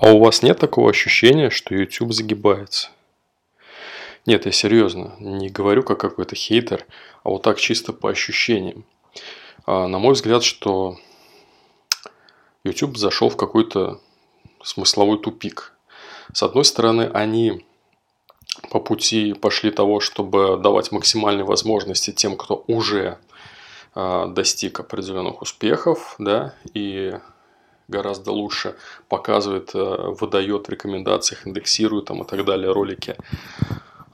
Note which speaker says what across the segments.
Speaker 1: А у вас нет такого ощущения, что YouTube загибается? Нет, я серьезно, не говорю как какой-то хейтер, а вот так чисто по ощущениям. А, на мой взгляд, что YouTube зашел в какой-то смысловой тупик. С одной стороны, они по пути пошли того, чтобы давать максимальные возможности тем, кто уже а, достиг определенных успехов, да, и гораздо лучше показывает, э, выдает в рекомендациях, индексирует там и так далее ролики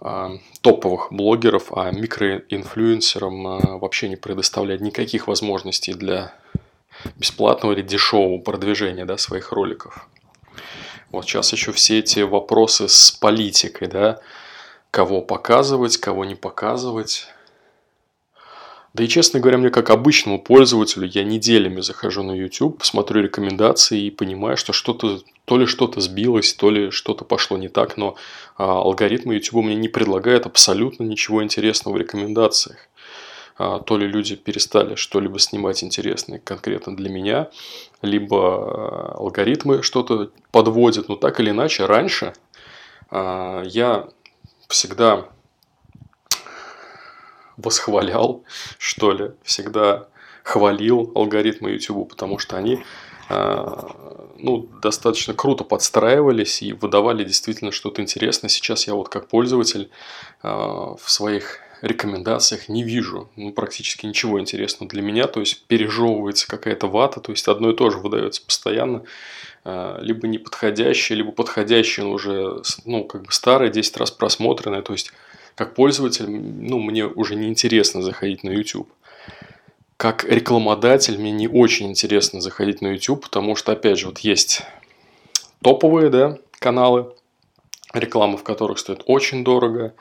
Speaker 1: а, топовых блогеров, а микроинфлюенсерам э, вообще не предоставляет никаких возможностей для бесплатного или дешевого продвижения да, своих роликов. Вот сейчас еще все эти вопросы с политикой, да, кого показывать, кого не показывать. Да и, честно говоря, мне как обычному пользователю, я неделями захожу на YouTube, смотрю рекомендации и понимаю, что что-то, то ли что-то сбилось, то ли что-то пошло не так, но а, алгоритмы YouTube мне не предлагают абсолютно ничего интересного в рекомендациях. А, то ли люди перестали что-либо снимать интересное конкретно для меня, либо а, алгоритмы что-то подводят, но так или иначе, раньше а, я всегда восхвалял, что ли, всегда хвалил алгоритмы YouTube, потому что они а, ну, достаточно круто подстраивались и выдавали действительно что-то интересное. Сейчас я вот как пользователь а, в своих рекомендациях не вижу ну, практически ничего интересного для меня. То есть пережевывается какая-то вата, то есть одно и то же выдается постоянно. А, либо неподходящее, либо подходящее, но уже ну, как бы старое, 10 раз просмотренное. То есть как пользователь, ну, мне уже не интересно заходить на YouTube. Как рекламодатель мне не очень интересно заходить на YouTube, потому что, опять же, вот есть топовые да, каналы, реклама в которых стоит очень дорого.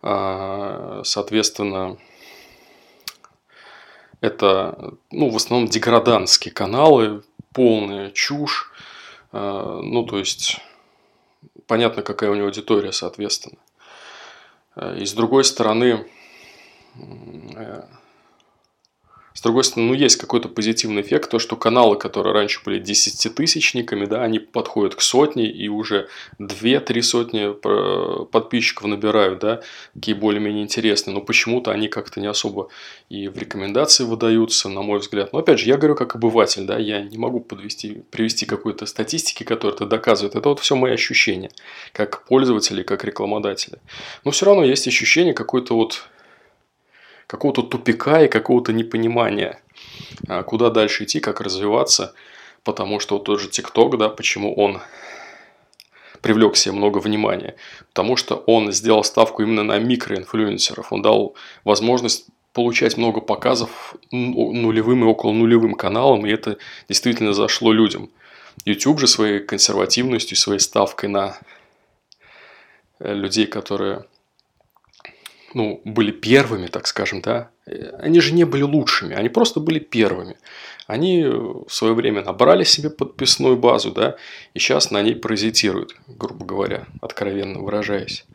Speaker 1: А, соответственно, это ну, в основном деградантские каналы, полная чушь. А, ну, то есть, понятно, какая у него аудитория, соответственно. Э, и с другой стороны, э, с другой стороны, ну, есть какой-то позитивный эффект, то, что каналы, которые раньше были десятитысячниками, да, они подходят к сотне и уже две-три сотни э, подписчиков набирают, да, такие более-менее интересные, но почему-то они как-то не особо и в рекомендации выдаются, на мой взгляд. Но опять же, я говорю как обыватель, да, я не могу подвести, привести какой-то статистики, которая это доказывает. Это вот все мои ощущения, как пользователя, как рекламодателя. Но все равно есть ощущение какой-то вот какого-то тупика и какого-то непонимания, а, куда дальше идти, как развиваться, потому что вот тот же ТикТок, да, почему он привлек себе много внимания, потому что он сделал ставку именно на микроинфлюенсеров, он дал возможность получать много показов нулевым и около нулевым каналам, и это действительно зашло людям. YouTube же своей консервативностью, своей ставкой на э, людей, которые ну, были первыми, так скажем, да, они же не были лучшими, они просто были первыми. Они в свое время набрали себе подписную базу, да, и сейчас на ней паразитируют, грубо говоря, откровенно выражаясь.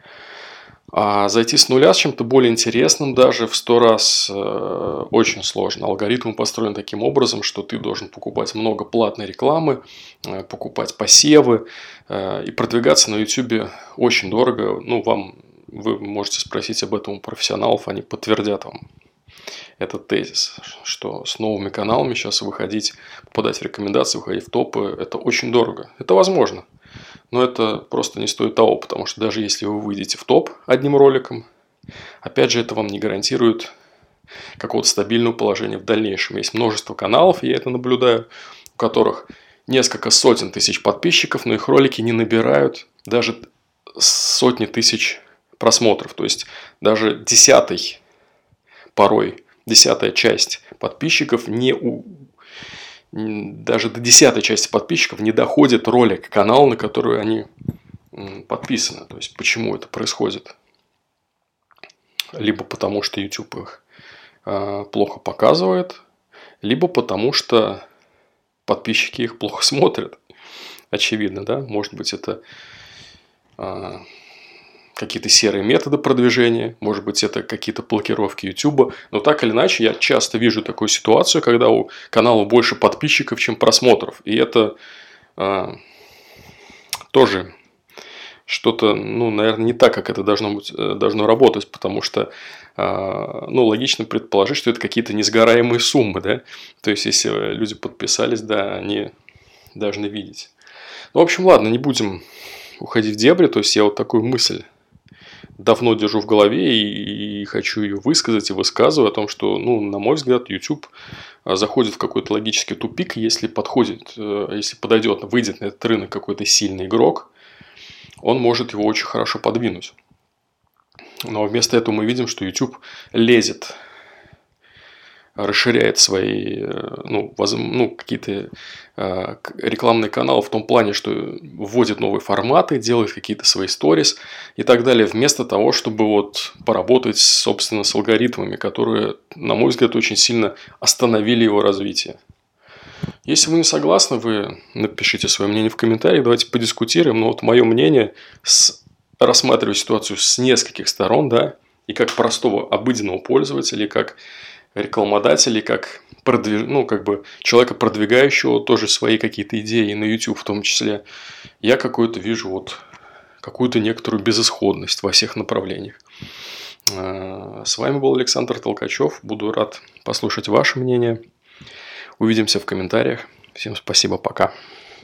Speaker 1: А зайти с нуля с чем-то более интересным даже в сто раз э, очень сложно. Алгоритм построен таким образом, что ты должен покупать много платной рекламы, э, покупать посевы э, и продвигаться на YouTube очень дорого. Ну, вам вы можете спросить об этом у профессионалов, они подтвердят вам этот тезис, что с новыми каналами сейчас выходить, попадать в рекомендации, выходить в топы, это очень дорого. Это возможно, но это просто не стоит того, потому что даже если вы выйдете в топ одним роликом, опять же, это вам не гарантирует какого-то стабильного положения в дальнейшем. Есть множество каналов, я это наблюдаю, у которых несколько сотен тысяч подписчиков, но их ролики не набирают даже сотни тысяч просмотров. То есть даже десятый, порой десятая часть подписчиков не у... даже до десятой части подписчиков не доходит ролик канала, на который они подписаны. То есть почему это происходит? Либо потому, что YouTube их э, плохо показывает, либо потому, что подписчики их плохо смотрят. Очевидно, да? Может быть, это э, какие-то серые методы продвижения, может быть, это какие-то блокировки YouTube, но так или иначе я часто вижу такую ситуацию, когда у канала больше подписчиков, чем просмотров, и это э, тоже что-то, ну, наверное, не так, как это должно, быть, э, должно работать, потому что, а, ну, логично предположить, что это какие-то несгораемые суммы, да, то есть, если люди подписались, да, они должны видеть. Ну, в общем, ладно, не будем уходить в дебри, то есть, я вот такую мысль давно держу в голове и, и хочу ее высказать и высказываю о том, что, ну, на мой взгляд, YouTube а, заходит в какой-то логический тупик, если подходит, э, если подойдет, выйдет на этот рынок какой-то сильный игрок, он может его очень хорошо подвинуть. Но вместо этого мы видим, что YouTube лезет, расширяет свои э, ну, воз, ну, какие-то э, рекламные каналы в том плане, что вводит новые форматы, делает какие-то свои сторис и так далее, вместо того, чтобы вот поработать, собственно, с алгоритмами, которые, на мой взгляд, очень сильно остановили его развитие. Если вы не согласны, вы напишите свое мнение в комментариях, давайте подискутируем. Но вот мое мнение, с, рассматриваю ситуацию с нескольких сторон, да, и как простого обыденного пользователя, и как рекламодателя, и как продвиж... ну, как бы человека, продвигающего тоже свои какие-то идеи на YouTube в том числе, я какую-то вижу вот какую-то некоторую безысходность во всех направлениях. А, с вами был Александр Толкачев. Буду рад послушать ваше мнение. Увидимся в комментариях. Всем спасибо, пока.